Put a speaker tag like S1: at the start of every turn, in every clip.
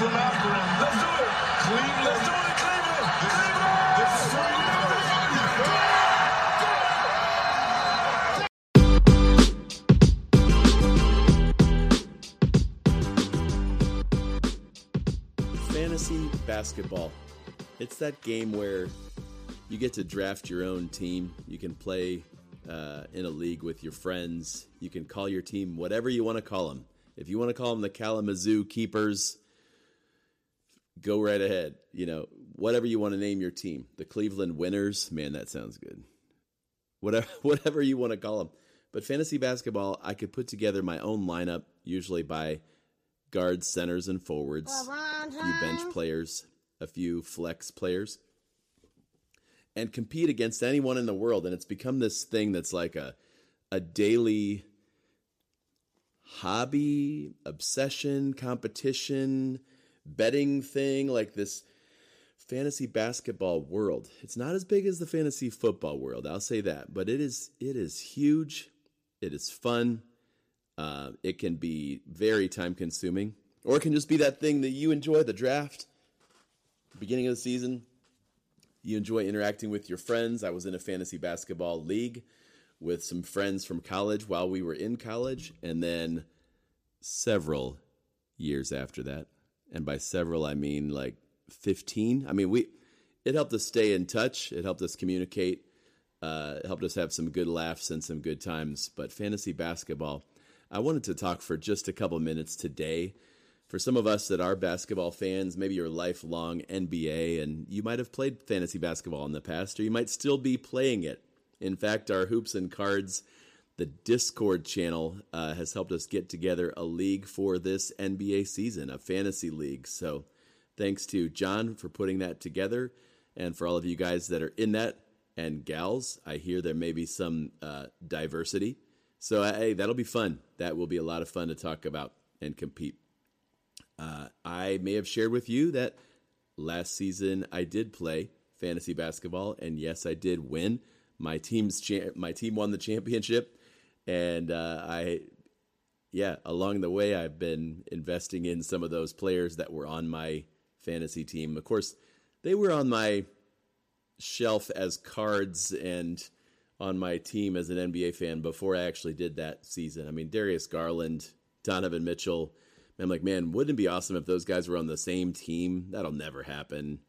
S1: from Akron. Let's do it. Cleveland. Let's do it, Cleveland. Cleveland. This is three
S2: Fantasy basketball. It's that game where you get to draft your own team. You can play uh, in a league with your friends. You can call your team whatever you want to call them. If you want to call them the Kalamazoo Keepers, go right ahead. You know, whatever you want to name your team. The Cleveland Winners, man, that sounds good. Whatever, whatever you want to call them. But fantasy basketball, I could put together my own lineup, usually by guards, centers, and forwards, a few bench players, a few flex players, and compete against anyone in the world. And it's become this thing that's like a a daily hobby, obsession, competition, betting thing, like this fantasy basketball world. It's not as big as the fantasy football world, I'll say that, but it is it is huge. It is fun. Uh, it can be very time consuming, or it can just be that thing that you enjoy the draft, beginning of the season. You enjoy interacting with your friends. I was in a fantasy basketball league with some friends from college while we were in college, and then several years after that. And by several, I mean like 15. I mean, we it helped us stay in touch, it helped us communicate, uh, it helped us have some good laughs and some good times. But fantasy basketball, I wanted to talk for just a couple minutes today. For some of us that are basketball fans, maybe you're lifelong NBA and you might have played fantasy basketball in the past, or you might still be playing it. In fact, our Hoops and Cards, the Discord channel, uh, has helped us get together a league for this NBA season, a fantasy league. So thanks to John for putting that together. And for all of you guys that are in that and gals, I hear there may be some uh, diversity. So, uh, hey, that'll be fun. That will be a lot of fun to talk about and compete. Uh, I may have shared with you that last season I did play fantasy basketball, and yes, I did win. My team's cha- my team won the championship, and uh, I, yeah, along the way I've been investing in some of those players that were on my fantasy team. Of course, they were on my shelf as cards and on my team as an NBA fan before I actually did that season. I mean, Darius Garland, Donovan Mitchell. I'm like, man, wouldn't it be awesome if those guys were on the same team? That'll never happen.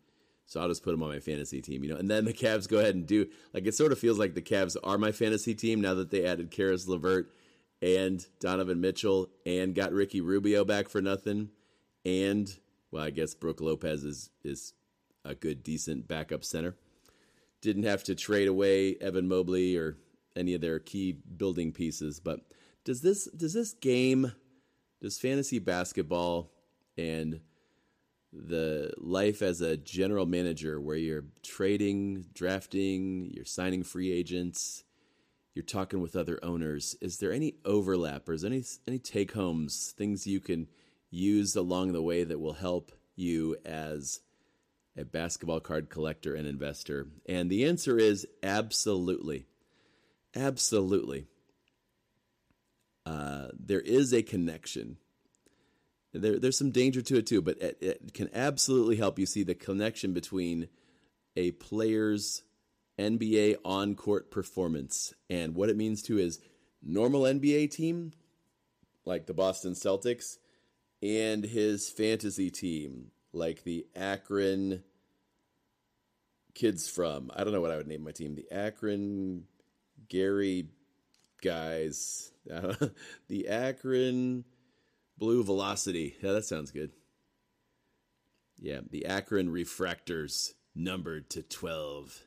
S2: So I'll just put them on my fantasy team, you know. And then the Cavs go ahead and do like it sort of feels like the Cavs are my fantasy team now that they added Caris LeVert and Donovan Mitchell and got Ricky Rubio back for nothing. And well, I guess Brooke Lopez is is a good, decent backup center. Didn't have to trade away Evan Mobley or any of their key building pieces. But does this does this game, does fantasy basketball and the life as a general manager where you're trading, drafting, you're signing free agents, you're talking with other owners, is there any overlap or is there any any take homes, things you can use along the way that will help you as a basketball card collector and investor? And the answer is absolutely. Absolutely. Uh, there is a connection. There, there's some danger to it too, but it, it can absolutely help you see the connection between a player's NBA on court performance and what it means to his normal NBA team, like the Boston Celtics, and his fantasy team, like the Akron kids from. I don't know what I would name my team. The Akron Gary guys. the Akron Blue Velocity. Yeah, that sounds good. Yeah, the Akron Refractors numbered to 12.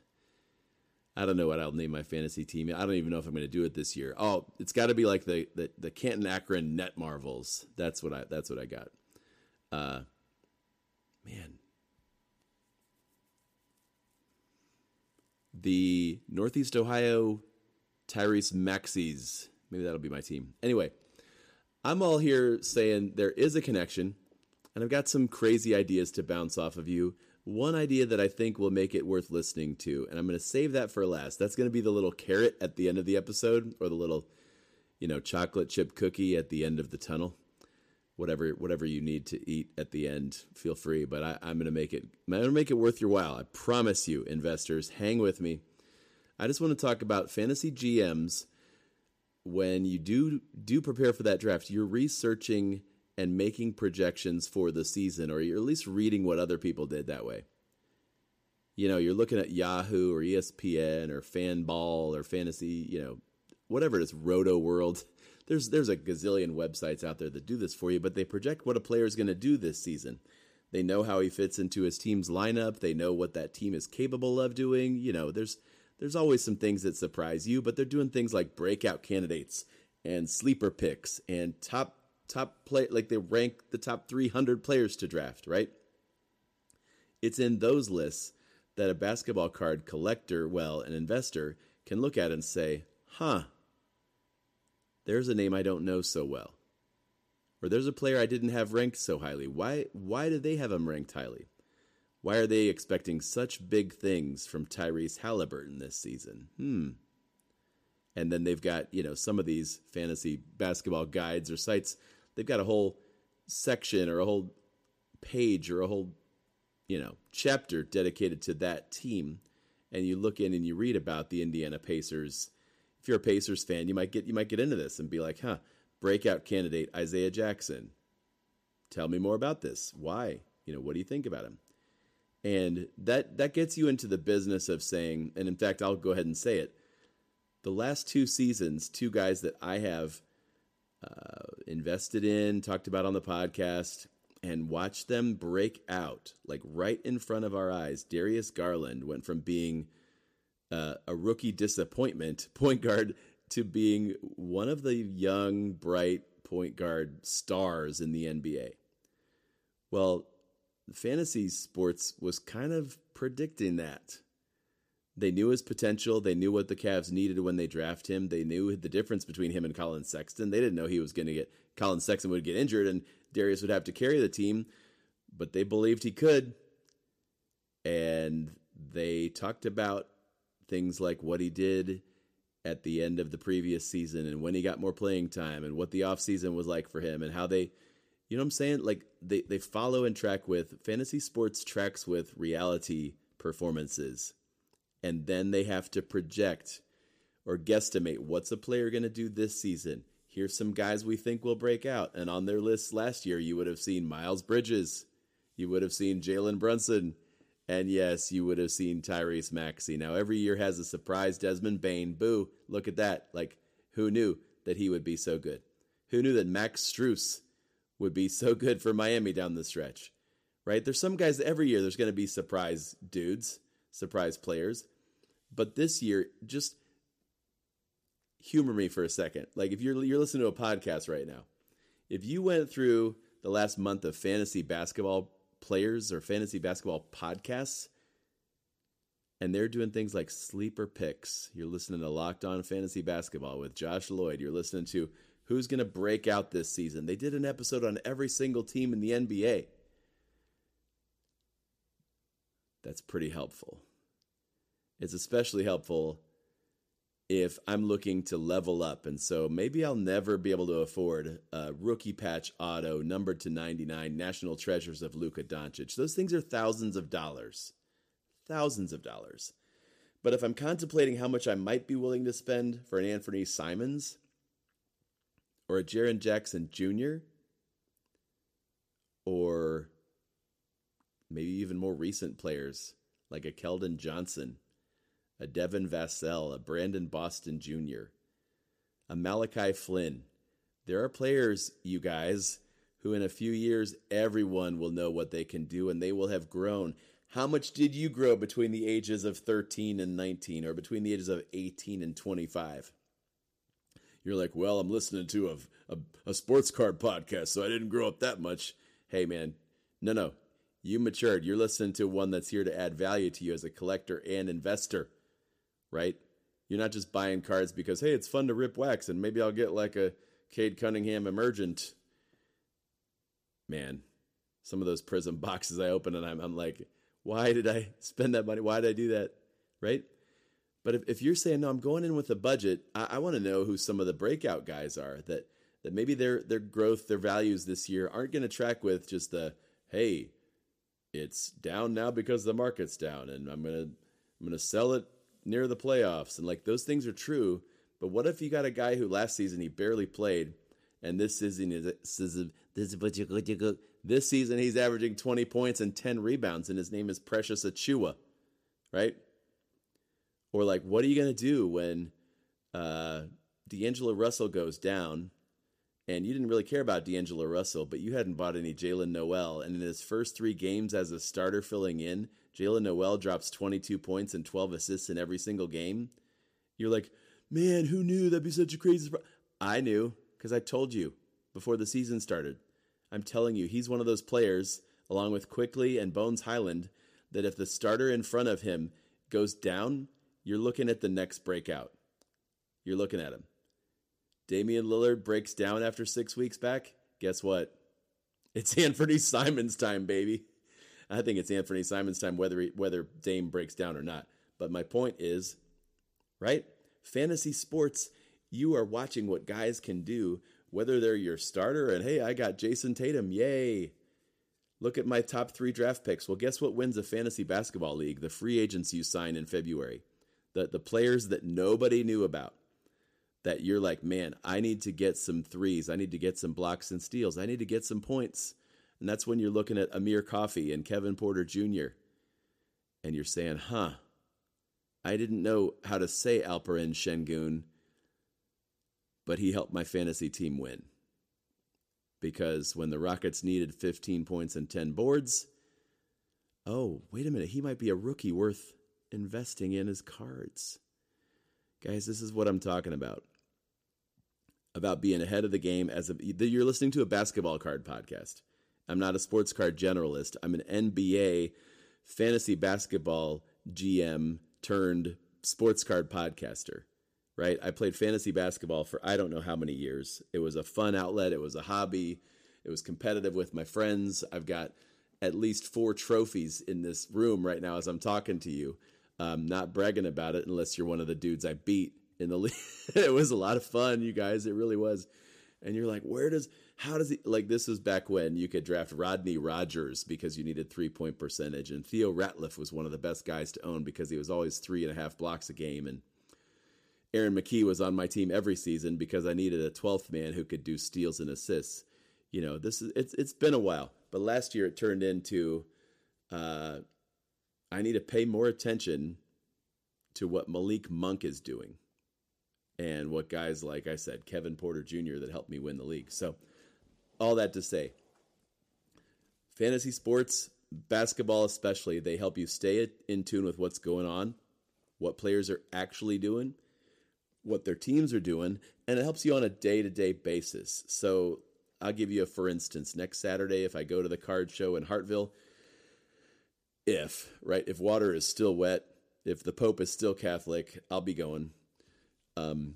S2: I don't know what I'll name my fantasy team. I don't even know if I'm going to do it this year. Oh, it's got to be like the, the the Canton Akron Net Marvels. That's what I that's what I got. Uh man. The Northeast Ohio Tyrese Maxey's. Maybe that'll be my team. Anyway, I'm all here saying there is a connection, and I've got some crazy ideas to bounce off of you. One idea that I think will make it worth listening to, and I'm going to save that for last. That's going to be the little carrot at the end of the episode, or the little, you know, chocolate chip cookie at the end of the tunnel. whatever whatever you need to eat at the end, feel free. But I, I'm gonna make it I'm gonna make it worth your while. I promise you, investors. Hang with me. I just want to talk about fantasy GMs. When you do do prepare for that draft, you're researching and making projections for the season, or you're at least reading what other people did that way. You know, you're looking at Yahoo or ESPN or Fanball or Fantasy, you know, whatever it is, Rotoworld. There's there's a gazillion websites out there that do this for you, but they project what a player is going to do this season. They know how he fits into his team's lineup. They know what that team is capable of doing. You know, there's there's always some things that surprise you, but they're doing things like breakout candidates and sleeper picks and top top play like they rank the top 300 players to draft, right? It's in those lists that a basketball card collector, well, an investor can look at and say, "Huh, there's a name I don't know so well." Or there's a player I didn't have ranked so highly. Why why do they have him ranked highly? Why are they expecting such big things from Tyrese Halliburton this season? Hmm. And then they've got, you know, some of these fantasy basketball guides or sites, they've got a whole section or a whole page or a whole, you know, chapter dedicated to that team. And you look in and you read about the Indiana Pacers. If you're a Pacers fan, you might get you might get into this and be like, huh, breakout candidate Isaiah Jackson. Tell me more about this. Why? You know, what do you think about him? And that that gets you into the business of saying, and in fact, I'll go ahead and say it. The last two seasons, two guys that I have uh, invested in, talked about on the podcast, and watched them break out like right in front of our eyes. Darius Garland went from being uh, a rookie disappointment point guard to being one of the young, bright point guard stars in the NBA. Well, fantasy sports was kind of predicting that. They knew his potential. They knew what the Cavs needed when they draft him. They knew the difference between him and Collin Sexton. They didn't know he was going to get Collin Sexton would get injured and Darius would have to carry the team, but they believed he could. And they talked about things like what he did at the end of the previous season and when he got more playing time and what the offseason was like for him and how they you know what I'm saying? Like they, they follow and track with fantasy sports tracks with reality performances. And then they have to project or guesstimate what's a player going to do this season. Here's some guys we think will break out. And on their list last year, you would have seen Miles Bridges. You would have seen Jalen Brunson. And yes, you would have seen Tyrese Maxey. Now, every year has a surprise Desmond Bane. Boo, look at that. Like, who knew that he would be so good? Who knew that Max Strus would be so good for Miami down the stretch, right? There's some guys every year there's going to be surprise dudes, surprise players. But this year, just humor me for a second. Like if you're you're listening to a podcast right now, if you went through the last month of fantasy basketball players or fantasy basketball podcasts, and they're doing things like sleeper picks. You're listening to Locked On Fantasy Basketball with Josh Lloyd. You're listening to who's going to break out this season. They did an episode on every single team in the NBA. That's pretty helpful. It's especially helpful if I'm looking to level up. And so maybe I'll never be able to afford a rookie patch auto numbered to 99 national treasures of Luka Doncic. Those things are thousands of dollars. Thousands of dollars. But if I'm contemplating how much I might be willing to spend for an Anthony Simons, or a Jaren Jackson Jr., or maybe even more recent players like a Keldon Johnson, a Devin Vassell, a Brandon Boston Jr., a Malachi Flynn. There are players, you guys, who in a few years everyone will know what they can do and they will have grown. How much did you grow between the ages of 13 and 19 or between the ages of 18 and 25? You're like, well, I'm listening to a, a, a sports card podcast, so I didn't grow up that much. Hey, man, no, no, you matured. You're listening to one that's here to add value to you as a collector and investor, right? You're not just buying cards because, hey, it's fun to rip wax and maybe I'll get like a Cade Cunningham emergent. Man, some of those Prizm boxes I open and I'm, I'm like, why did I spend that money? Why did I do that? Right? But if, if you're saying, no, I'm going in with a budget, I, I want to know who some of the breakout guys are that that maybe their their growth, their values this year aren't going to track with just the hey, it's down now because the market's down, and I'm gonna I'm gonna sell it near the playoffs, and like those things are true. But what if you got a guy who last season he barely played, and this season is this is this season he's averaging 20 points and 10 rebounds, and his name is Precious Achiuwa, right? Or like, what are you gonna do when uh, D'Angelo Russell goes down? And you didn't really care about D'Angelo Russell, but you hadn't bought any Jaylen Nowell. And in his first three games as a starter filling in, Jaylen Nowell drops 22 points and 12 assists in every single game. You're like, man, who knew that'd be such a crazy. I knew because I told you before the season started. I'm telling you, he's one of those players, along with Quickley and Bones Hyland, that if the starter in front of him goes down, you're looking at the next breakout. You're looking at him. Damian Lillard breaks down after six weeks back. Guess what? It's Anthony Simons time, baby. I think it's Anthony Simons time, whether he, whether Dame breaks down or not. But my point is, right? Fantasy sports, you are watching what guys can do, whether they're your starter and hey, I got Jayson Tatum, yay. Look at my top three draft picks. Well, guess what wins a fantasy basketball league? The free agents you sign in February. The the players that nobody knew about that you're like, man, I need to get some threes. I need to get some blocks and steals. I need to get some points. And that's when you're looking at Amir Coffey and Kevin Porter Jr. And you're saying, huh, I didn't know how to say Alperen Sengun, but he helped my fantasy team win. Because when the Rockets needed 15 points and 10 boards, oh, wait a minute, he might be a rookie worth investing in his cards. Guys, this is what I'm talking about about being ahead of the game as a you're listening to a basketball card podcast. I'm not a sports card generalist. I'm an NBA fantasy basketball GM turned sports card podcaster. Right? I played fantasy basketball for I don't know how many years. It was a fun outlet, it was a hobby. It was competitive with my friends. I've got at least four trophies in this room right now as I'm talking to you. Um, not bragging about it unless you're one of the dudes I beat in the league. it was a lot of fun, you guys. It really was. And you're like, where does, how does he, like, this was back when you could draft Rodney Rogers because you needed three point percentage. And Theo Ratliff was one of the best guys to own because he was always three and a half blocks a game. And Aaron McKie was on my team every season because I needed a 12th man who could do steals and assists. You know, this is, it's, it's been a while, but last year it turned into, uh, I need to pay more attention to what Malik Monk is doing and what guys like I said, Kevin Porter Jr. that helped me win the league. So, all that to say, fantasy sports, basketball especially, they help you stay in tune with what's going on, what players are actually doing, what their teams are doing, and it helps you on a day to day basis. So, I'll give you a for instance. Next Saturday, if I go to the card show in Hartville, if, right, if water is still wet, if the Pope is still Catholic, I'll be going um,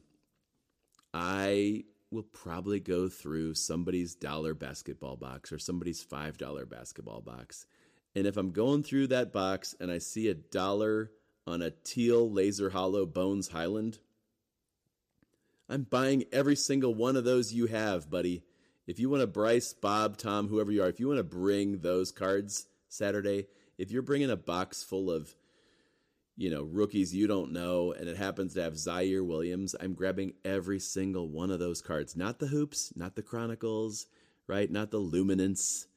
S2: I will probably go through somebody's dollar basketball box or somebody's five dollar basketball box. And if I'm going through that box and I see a dollar on a teal laser hollow Bones Hyland, I'm buying every single one of those you have, buddy. If you want to Bryce, Bob, Tom, whoever you are, if you want to bring those cards Saturday, if you're bringing a box full of you know, rookies you don't know, and it happens to have Ziaire Williams, I'm grabbing every single one of those cards. Not the hoops, not the chronicles, right? Not the luminance.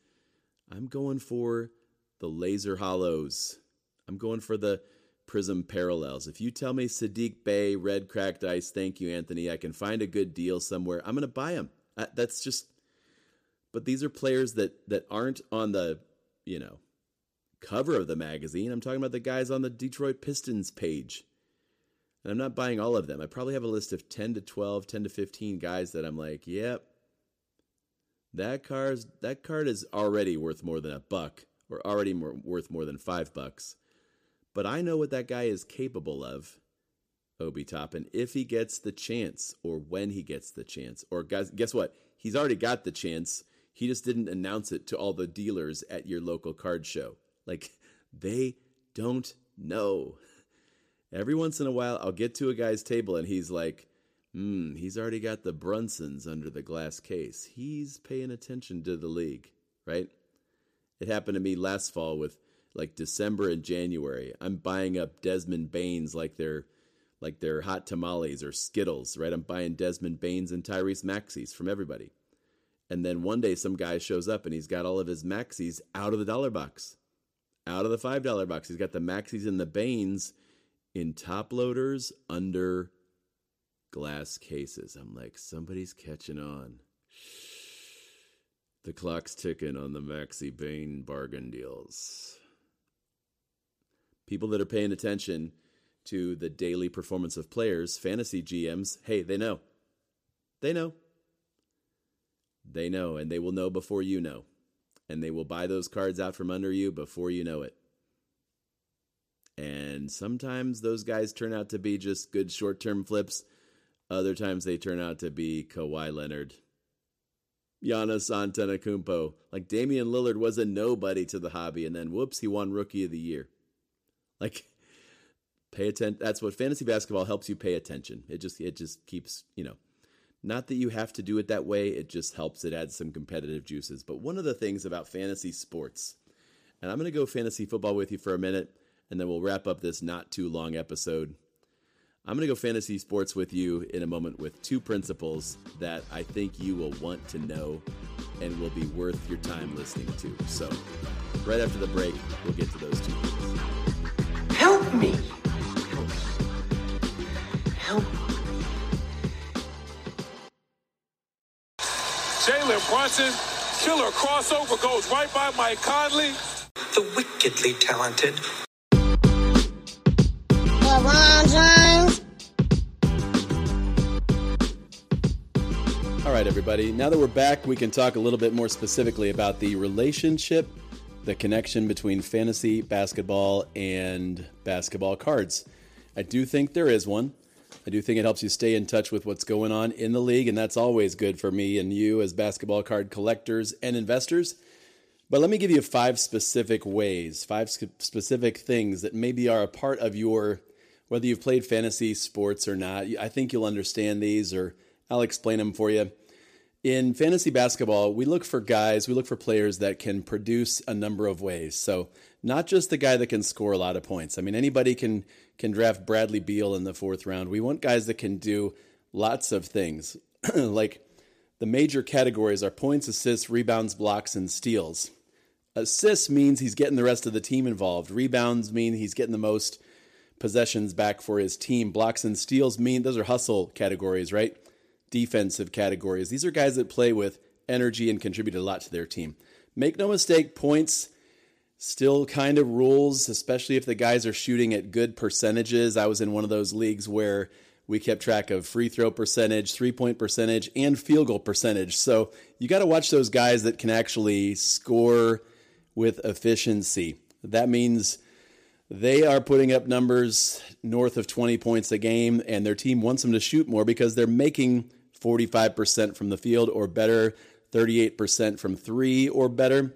S2: I'm going for the laser hollows. I'm going for the Prizm parallels. If you tell me Saddiq Bey, red cracked ice, thank you, Anthony, I can find a good deal somewhere, I'm going to buy them. Uh, that's just, but these are players that that aren't on the, you know, cover of the magazine. I'm talking about the guys on the Detroit Pistons page. And I'm not buying all of them. I probably have a list of 10 to 12, 10 to 15 guys that I'm like, yep, that card's that card is already worth more than a buck or already more, worth more than five bucks. But I know what that guy is capable of, Obi Toppin, if he gets the chance or when he gets the chance. Or guys, guess what? He's already got the chance. He just didn't announce it to all the dealers at your local card show. Like they don't know. Every once in a while, I'll get to a guy's table and he's like, Hmm, he's already got the Brunsons under the glass case. He's paying attention to the league, right? It happened to me last fall with like December and January. I'm buying up Desmond Banes like they're like they're hot tamales or Skittles, right? I'm buying Desmond Banes and Tyrese Maxey's from everybody. And then one day some guy shows up and he's got all of his Maxey's out of the dollar box. Out of the $5 box. He's got the Maxey's and the Banes in top loaders under glass cases. I'm like, somebody's catching on. The clock's ticking on the Maxey Bane bargain deals. People that are paying attention to the daily performance of players, fantasy GMs, hey, they know. They know. They know, and they will know before you know. And they will buy those cards out from under you before you know it. And sometimes those guys turn out to be just good short term flips. Other times they turn out to be Kawhi Leonard, Giannis Antetokounmpo. Like Damian Lillard was a nobody to the hobby, and then whoops, he won Rookie of the Year. Like, pay attention. That's what fantasy basketball helps you pay attention. It just it just keeps you know. Not that you have to do it that way. It just helps. It adds some competitive juices. But one of the things about fantasy sports, and I'm going to go fantasy football with you for a minute, and then we'll wrap up this not too long episode. I'm going to go fantasy sports with you in a moment with two principles that I think you will want to know and will be worth your time listening to. So, right after the break, we'll get to those two things.
S3: Help me. Help me.
S1: Jalen Brunson, killer crossover goes right by Mike Conley.
S3: The wickedly talented.
S4: LeBron James.
S2: All right, everybody. Now that we're back, we can talk a little bit more specifically about the relationship, the connection between fantasy basketball and basketball cards. I do think there is one. I do think it helps you stay in touch with what's going on in the league, and that's always good for me and you as basketball card collectors and investors. But let me give you five specific ways, five specific things that maybe are a part of your, whether you've played fantasy sports or not. I think you'll understand these, or I'll explain them for you. In fantasy basketball, we look for guys, we look for players that can produce a number of ways. So, not just the guy that can score a lot of points. I mean, anybody can can draft Bradley Beal in the fourth round. We want guys that can do lots of things. like the major categories are points, assists, rebounds, blocks, and steals. Assists means he's getting the rest of the team involved. Rebounds mean he's getting the most possessions back for his team. Blocks and steals mean those are hustle categories, right? Defensive categories. These are guys that play with energy and contribute a lot to their team. Make no mistake, points still kind of rules, especially if the guys are shooting at good percentages. I was in one of those leagues where we kept track of free throw percentage, three point percentage, and field goal percentage. So you got to watch those guys that can actually score with efficiency. That means they are putting up numbers north of 20 points a game, and their team wants them to shoot more because they're making 45% from the field or better, 38% from three or better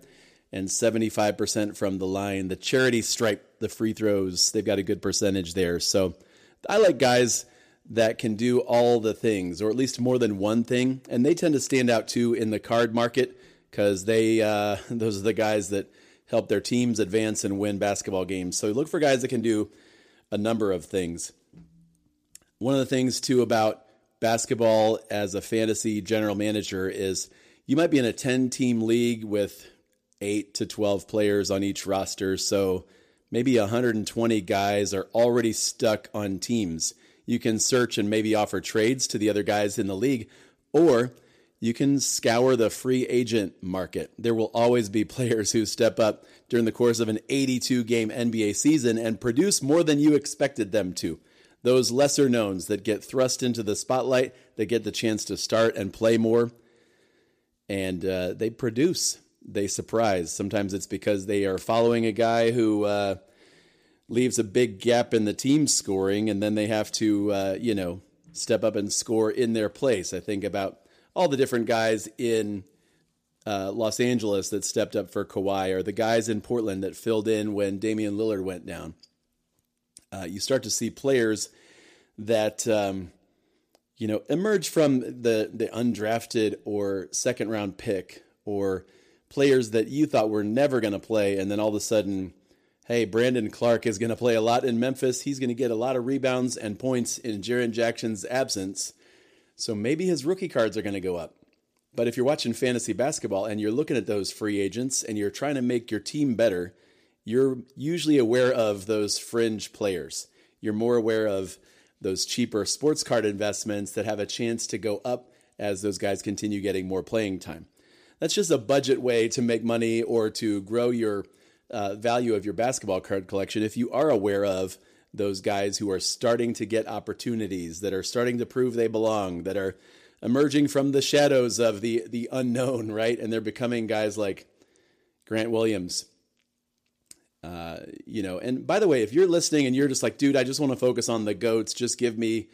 S2: and 75% from the line. The charity stripe, the free throws, they've got a good percentage there. So I like guys that can do all the things, or at least more than one thing. And they tend to stand out too in the card market because they uh, those are the guys that help their teams advance and win basketball games. So look for guys that can do a number of things. One of the things too about basketball as a fantasy general manager is you might be in a 10 team league with eight to 12 players on each roster. So maybe 120 guys are already stuck on teams. You can search and maybe offer trades to the other guys in the league, or you can scour the free agent market. There will always be players who step up during the course of an 82 game NBA season and produce more than you expected them to. Those lesser knowns that get thrust into the spotlight, that get the chance to start and play more, and uh, they produce they surprise. Sometimes it's because they are following a guy who uh, leaves a big gap in the team scoring, and then they have to, uh, you know, step up and score in their place. I think about all the different guys in uh, Los Angeles that stepped up for Kawhi, or the guys in Portland that filled in when Damian Lillard went down. Uh, you start to see players that um, you know, emerge from the the undrafted or second round pick or players that you thought were never going to play, and then all of a sudden, hey, Brandon Clarke is going to play a lot in Memphis. He's going to get a lot of rebounds and points in Jaren Jackson's absence. So maybe his rookie cards are going to go up. But if you're watching fantasy basketball and you're looking at those free agents and you're trying to make your team better, you're usually aware of those fringe players. You're more aware of those cheaper sports card investments that have a chance to go up as those guys continue getting more playing time. That's just a budget way to make money or to grow your uh, value of your basketball card collection if you are aware of those guys who are starting to get opportunities, that are starting to prove they belong, that are emerging from the shadows of the the unknown, right? And they're becoming guys like Grant Williams. Uh, you know, and by the way, if you're listening and you're just like, dude, I just want to focus on the goats, just give me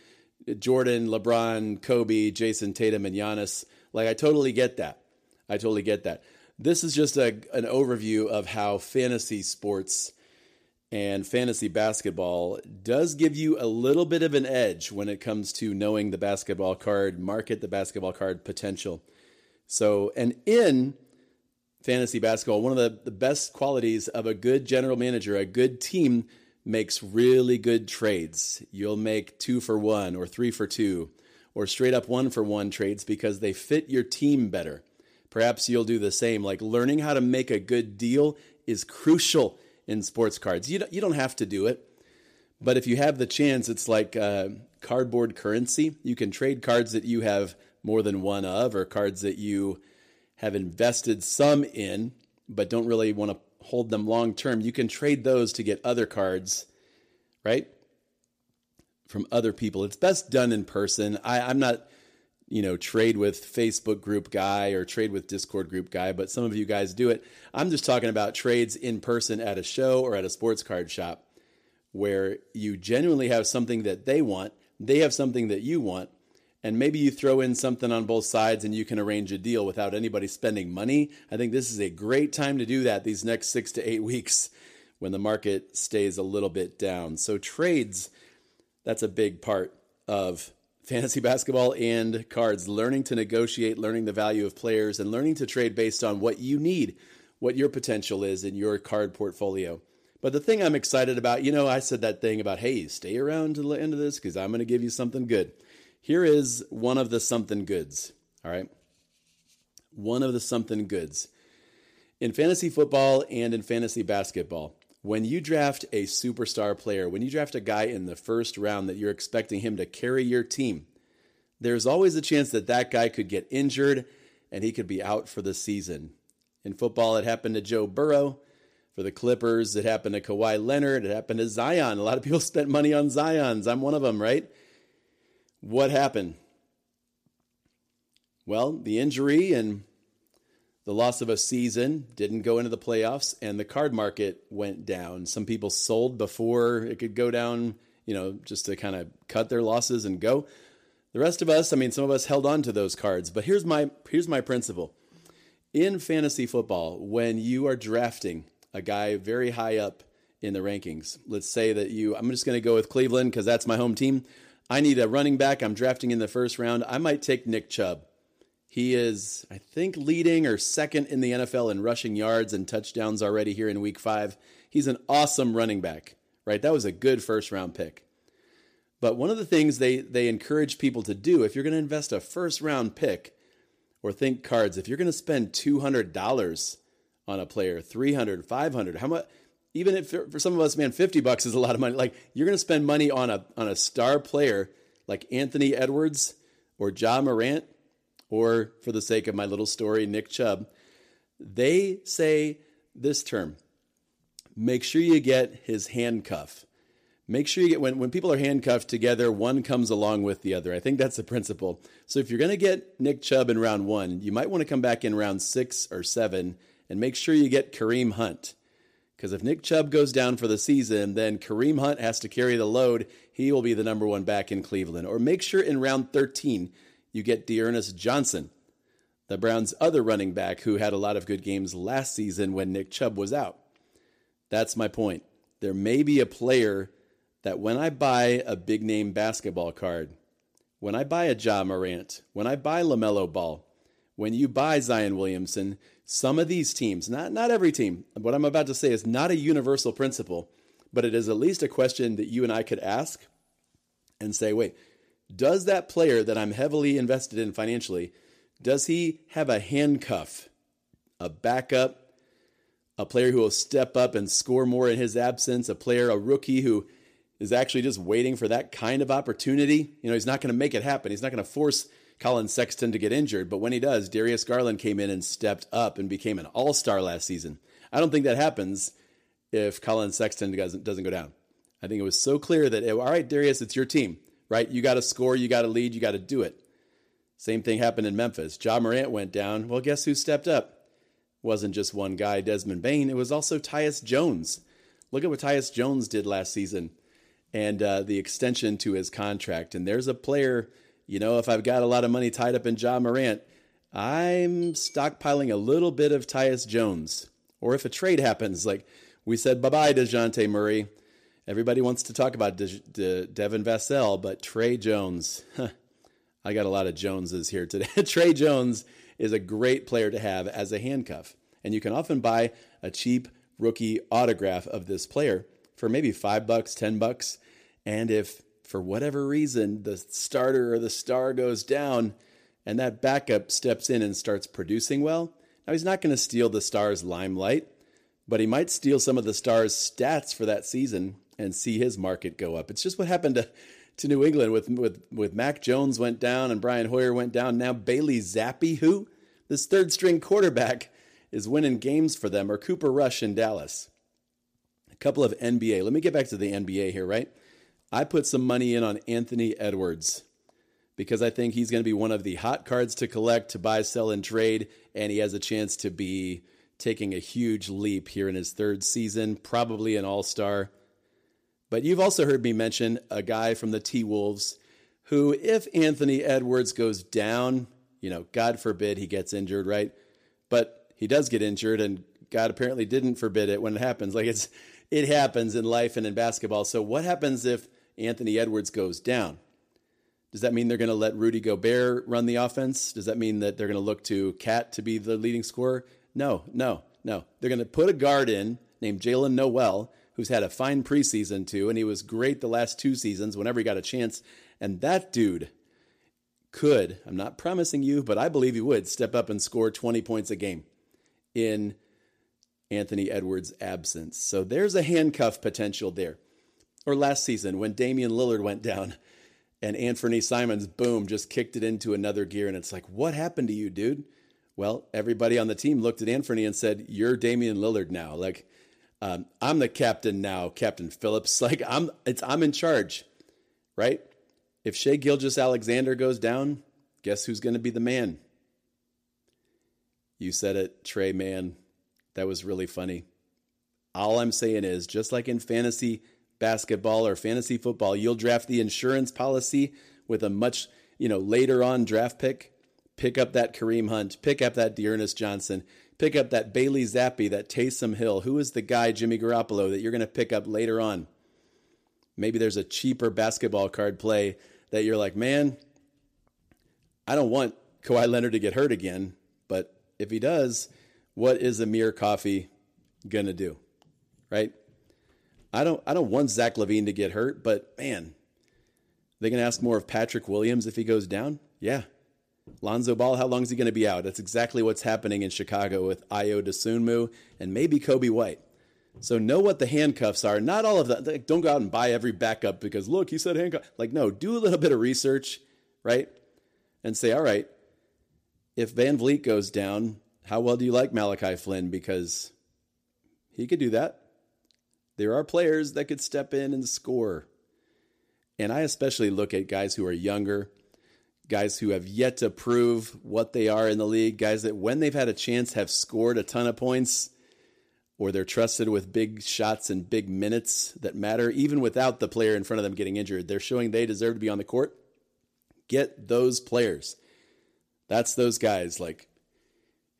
S2: Jordan, LeBron, Kobe, jayson Tatum, and Giannis. Like, I totally get that. I totally get that. This is just a, an overview of how fantasy sports and fantasy basketball does give you a little bit of an edge when it comes to knowing the basketball card market, the basketball card potential. So, and in fantasy basketball, one of the, the best qualities of a good general manager, a good team makes really good trades. You'll make two for one or three for two or straight up one for one trades because they fit your team better. Perhaps you'll do the same. Like learning how to make a good deal is crucial in sports cards. You don't, you don't have to do it, but if you have the chance, it's like uh, cardboard currency. You can trade cards that you have more than one of, or cards that you have invested some in, but don't really want to hold them long term. You can trade those to get other cards, right? From other people. It's best done in person. I, I'm not you know, trade with Facebook group guy or trade with Discord group guy, but some of you guys do it. I'm just talking about trades in person at a show or at a sports card shop where you genuinely have something that they want, they have something that you want, and maybe you throw in something on both sides and you can arrange a deal without anybody spending money. I think this is a great time to do that these next six to eight weeks when the market stays a little bit down. So, trades, that's a big part of fantasy basketball and cards, learning to negotiate, learning the value of players, and learning to trade based on what you need, what your potential is in your card portfolio. But the thing I'm excited about, you know, I said that thing about, hey, stay around to the end of this because I'm going to give you something good. Here is one of the something goods, all right? One of the something goods. In fantasy football and in fantasy basketball, when you draft a superstar player, when you draft a guy in the first round that you're expecting him to carry your team, there's always a chance that that guy could get injured and he could be out for the season. In football, it happened to Joe Burrow. For the Clippers, it happened to Kawhi Leonard. It happened to Zion. A lot of people spent money on Zion's. I'm one of them, right? What happened? Well, the injury and the loss of a season didn't go into the playoffs and the card market went down. Some people sold before it could go down you know just to kind of cut their losses and go. The rest of us i mean some of us held on to those cards. But here's my here's my principle. In fantasy football when you are drafting a guy very high up in the rankings let's say that you i'm just going to go with cleveland because that's my home team. I need a running back. I'm drafting in the first round. I might take nick chubb he is, I think, leading or second in the NFL in rushing yards and touchdowns already here in week five. He's an awesome running back, right? That was a good first round pick. But one of the things they, they encourage people to do, if you're going to invest a first round pick or think cards, if you're going to spend $200 on a player, 300, 500, how much? Even if for some of us, man, 50 bucks is a lot of money. Like you're going to spend money on a, on a star player like Anthony Edwards or Ja Morant or for the sake of my little story, Nick Chubb, they say this term make sure you get his handcuff. Make sure you get, when, when people are handcuffed together, one comes along with the other. I think that's the principle. So if you're going to get Nick Chubb in round one, you might want to come back in round six or seven and make sure you get Kareem Hunt. Because if Nick Chubb goes down for the season, then Kareem Hunt has to carry the load. He will be the number one back in Cleveland. Or make sure in round 13 you get D'Ernest Johnson, the Browns' other running back who had a lot of good games last season when Nick Chubb was out. That's my point. There may be a player that when I buy a big name basketball card, when I buy a Ja Morant, when I buy LaMelo Ball, when you buy Zion Williamson, some of these teams, not, not every team, what I'm about to say is not a universal principle, but it is at least a question that you and I could ask and say, wait, does that player that I'm heavily invested in financially, does he have a handcuff, a backup, a player who will step up and score more in his absence, a player, a rookie who is actually just waiting for that kind of opportunity? You know, he's not going to make it happen. He's not going to force Collin Sexton to get injured, but when he does, Darius Garland came in and stepped up and became an all star last season. I don't think that happens if Collin Sexton doesn't, doesn't go down. I think it was so clear that, all right, Darius, it's your team right? You got to score, you got to lead, you got to do it. Same thing happened in Memphis. Ja Morant went down. Well, guess who stepped up? Wasn't just one guy, Desmond Bane. It was also Tyus Jones. Look at what Tyus Jones did last season and uh, the extension to his contract. And there's a player, you know, if I've got a lot of money tied up in Ja Morant, I'm stockpiling a little bit of Tyus Jones. Or if a trade happens, like we said bye bye Dejounte Murray, Everybody wants to talk about De- De- Devin Vassell, but Tre Jones, I got a lot of Joneses here today. Tre Jones is a great player to have as a handcuff. And you can often buy a cheap rookie autograph of this player for maybe five bucks, 10 bucks. And if for whatever reason the starter or the star goes down and that backup steps in and starts producing well, now he's not going to steal the star's limelight, but he might steal some of the star's stats for that season and see his market go up. It's just what happened to, to New England with, with, with Mac Jones went down and Brian Hoyer went down. Now Bailey Zappe, who this third string quarterback is winning games for them, or Cooper Rush in Dallas. A couple of NBA. Let me get back to the NBA here, right? I put some money in on Anthony Edwards because I think he's going to be one of the hot cards to collect, to buy, sell, and trade, and he has a chance to be taking a huge leap here in his third season, probably an all star. But you've also heard me mention a guy from the T Wolves who, if Anthony Edwards goes down, you know, God forbid he gets injured, right? But he does get injured, and God apparently didn't forbid it when it happens. Like it's, it happens in life and in basketball. So what happens if Anthony Edwards goes down? Does that mean they're going to let Rudy Gobert run the offense? Does that mean that they're going to look to Cat to be the leading scorer? No, no, no. They're going to put a guard in named Jaylen Nowell who's had a fine preseason too, and he was great the last two seasons whenever he got a chance. And that dude could, I'm not promising you, but I believe he would step up and score 20 points a game in Anthony Edwards' absence. So there's a handcuff potential there. Or last season when Damian Lillard went down and Anthony Simons, boom, just kicked it into another gear. And it's like, what happened to you, dude? Well, everybody on the team looked at Anthony and said, You're Damian Lillard now. Like, um, I'm the captain now, Captain Phillips. Like I'm, it's I'm in charge, right? If Shai Gilgeous-Alexander goes down, guess who's going to be the man? You said it, Trey. Man, that was really funny. All I'm saying is, just like in fantasy basketball or fantasy football, you'll draft the insurance policy with a much, you know, later on draft pick. Pick up that Kareem Hunt, pick up that D'Ernest Johnson, pick up that Bailey Zappe, that Taysom Hill. Who is the guy, Jimmy Garoppolo, that you're going to pick up later on? Maybe there's a cheaper basketball card play that you're like, man, I don't want Kawhi Leonard to get hurt again, but if he does, what is Amir Coffey going to do? Right? I don't I don't want Zach LaVine to get hurt, but man, they're going to ask more of Patrick Williams if he goes down? Yeah, Lonzo Ball, how long is he going to be out? That's exactly what's happening in Chicago with Ayo Dosunmu and maybe Coby White. So know what the handcuffs are. Not all of that. Don't go out and buy every backup because look, he said handcuff. Like no, do a little bit of research, right? And say, all right, if VanVleet goes down, how well do you like Malachi Flynn? Because he could do that. There are players that could step in and score. And I especially look at guys who are younger guys who have yet to prove what they are in the league, guys that when they've had a chance have scored a ton of points or they're trusted with big shots and big minutes that matter, even without the player in front of them getting injured. They're showing they deserve to be on the court. Get those players. That's those guys. Like,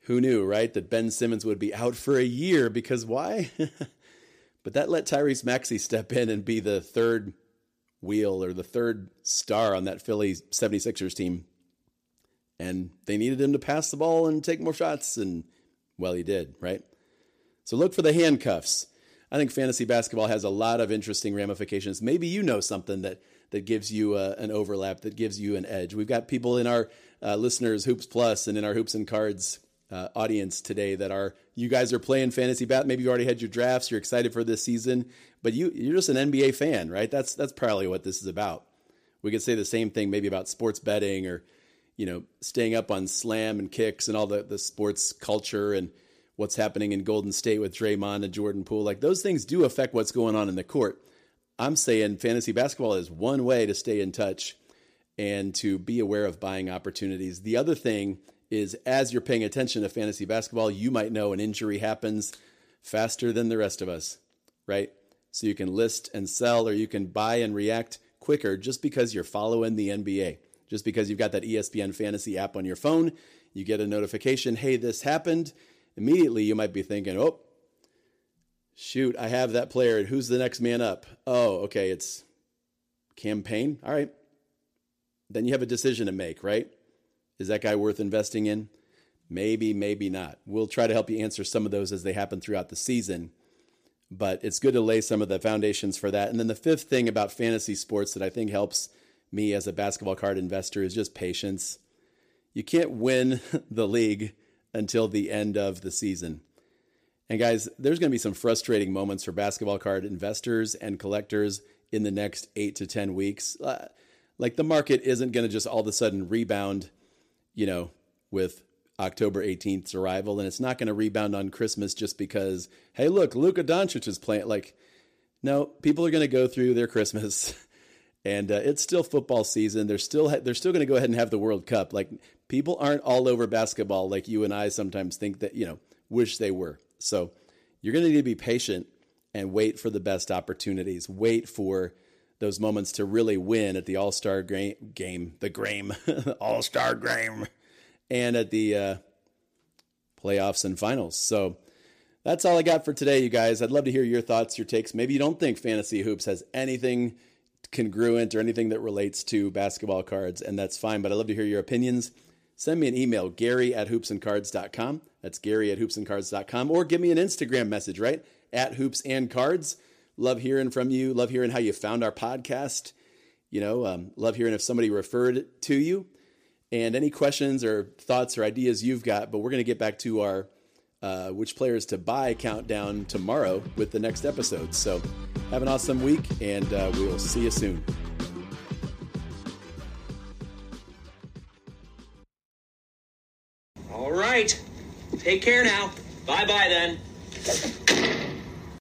S2: who knew, right? That Ben Simmons would be out for a year because why? but that let Tyrese Maxey step in and be the third wheel or the third star on that Philly 76ers team. And they needed him to pass the ball and take more shots. And, well, he did, right? So look for the handcuffs. I think fantasy basketball has a lot of interesting ramifications. Maybe you know something that, that gives you uh, an overlap, that gives you an edge. We've got people in our uh, listeners, Hoops Plus, and in our Hoops and Cards uh, audience today that are you guys are playing fantasy bat. Maybe you already had your drafts. You're excited for this season, but you you're just an NBA fan, right? That's that's probably what this is about. We could say the same thing maybe about sports betting or you know staying up on slam and kicks and all the the sports culture and what's happening in Golden State with Draymond and Jordan Poole. Like those things do affect what's going on in the court. I'm saying fantasy basketball is one way to stay in touch and to be aware of buying opportunities. The other thing is as you're paying attention to fantasy basketball, you might know an injury happens faster than the rest of us, right? So you can list and sell or you can buy and react quicker just because you're following the NBA. Just because you've got that ESPN fantasy app on your phone, you get a notification, hey, this happened. Immediately you might be thinking, oh, shoot, I have that player. Who's the next man up? Oh, okay, it's campaign. All right. Then you have a decision to make, right? Is that guy worth investing in? Maybe, maybe not. We'll try to help you answer some of those as they happen throughout the season. But it's good to lay some of the foundations for that. And then the fifth thing about fantasy sports that I think helps me as a basketball card investor is just patience. You can't win the league until the end of the season. And guys, there's going to be some frustrating moments for basketball card investors and collectors in the next eight to 10 weeks. Uh, like the market isn't going to just all of a sudden rebound you know, with October 18th's arrival, and it's not going to rebound on Christmas just because, hey, look, Luka Doncic is playing. Like, no, people are going to go through their Christmas, and uh, it's still football season. They're still ha- they're still going to go ahead and have the World Cup. Like, people aren't all over basketball like you and I sometimes think that you know wish they were. So, you're going to need to be patient and wait for the best opportunities. Wait for those moments to really win at the All Star game, the Grame, All Star game, and at the uh, playoffs and finals. So that's all I got for today, you guys. I'd love to hear your thoughts, your takes. Maybe you don't think fantasy hoops has anything congruent or anything that relates to basketball cards, and that's fine, but I'd love to hear your opinions. Send me an email, Gary at hoopsandcards.com. That's Gary at hoopsandcards.com. Or give me an Instagram message, right? At hoops and cards. Love hearing from you. Love hearing how you found our podcast. You know, um, love hearing if somebody referred to you and any questions or thoughts or ideas you've got. But we're going to get back to our uh, which players to buy countdown tomorrow with the next episode. So have an awesome week, and uh, we will see you soon.
S5: All right. Take care now. Bye bye then.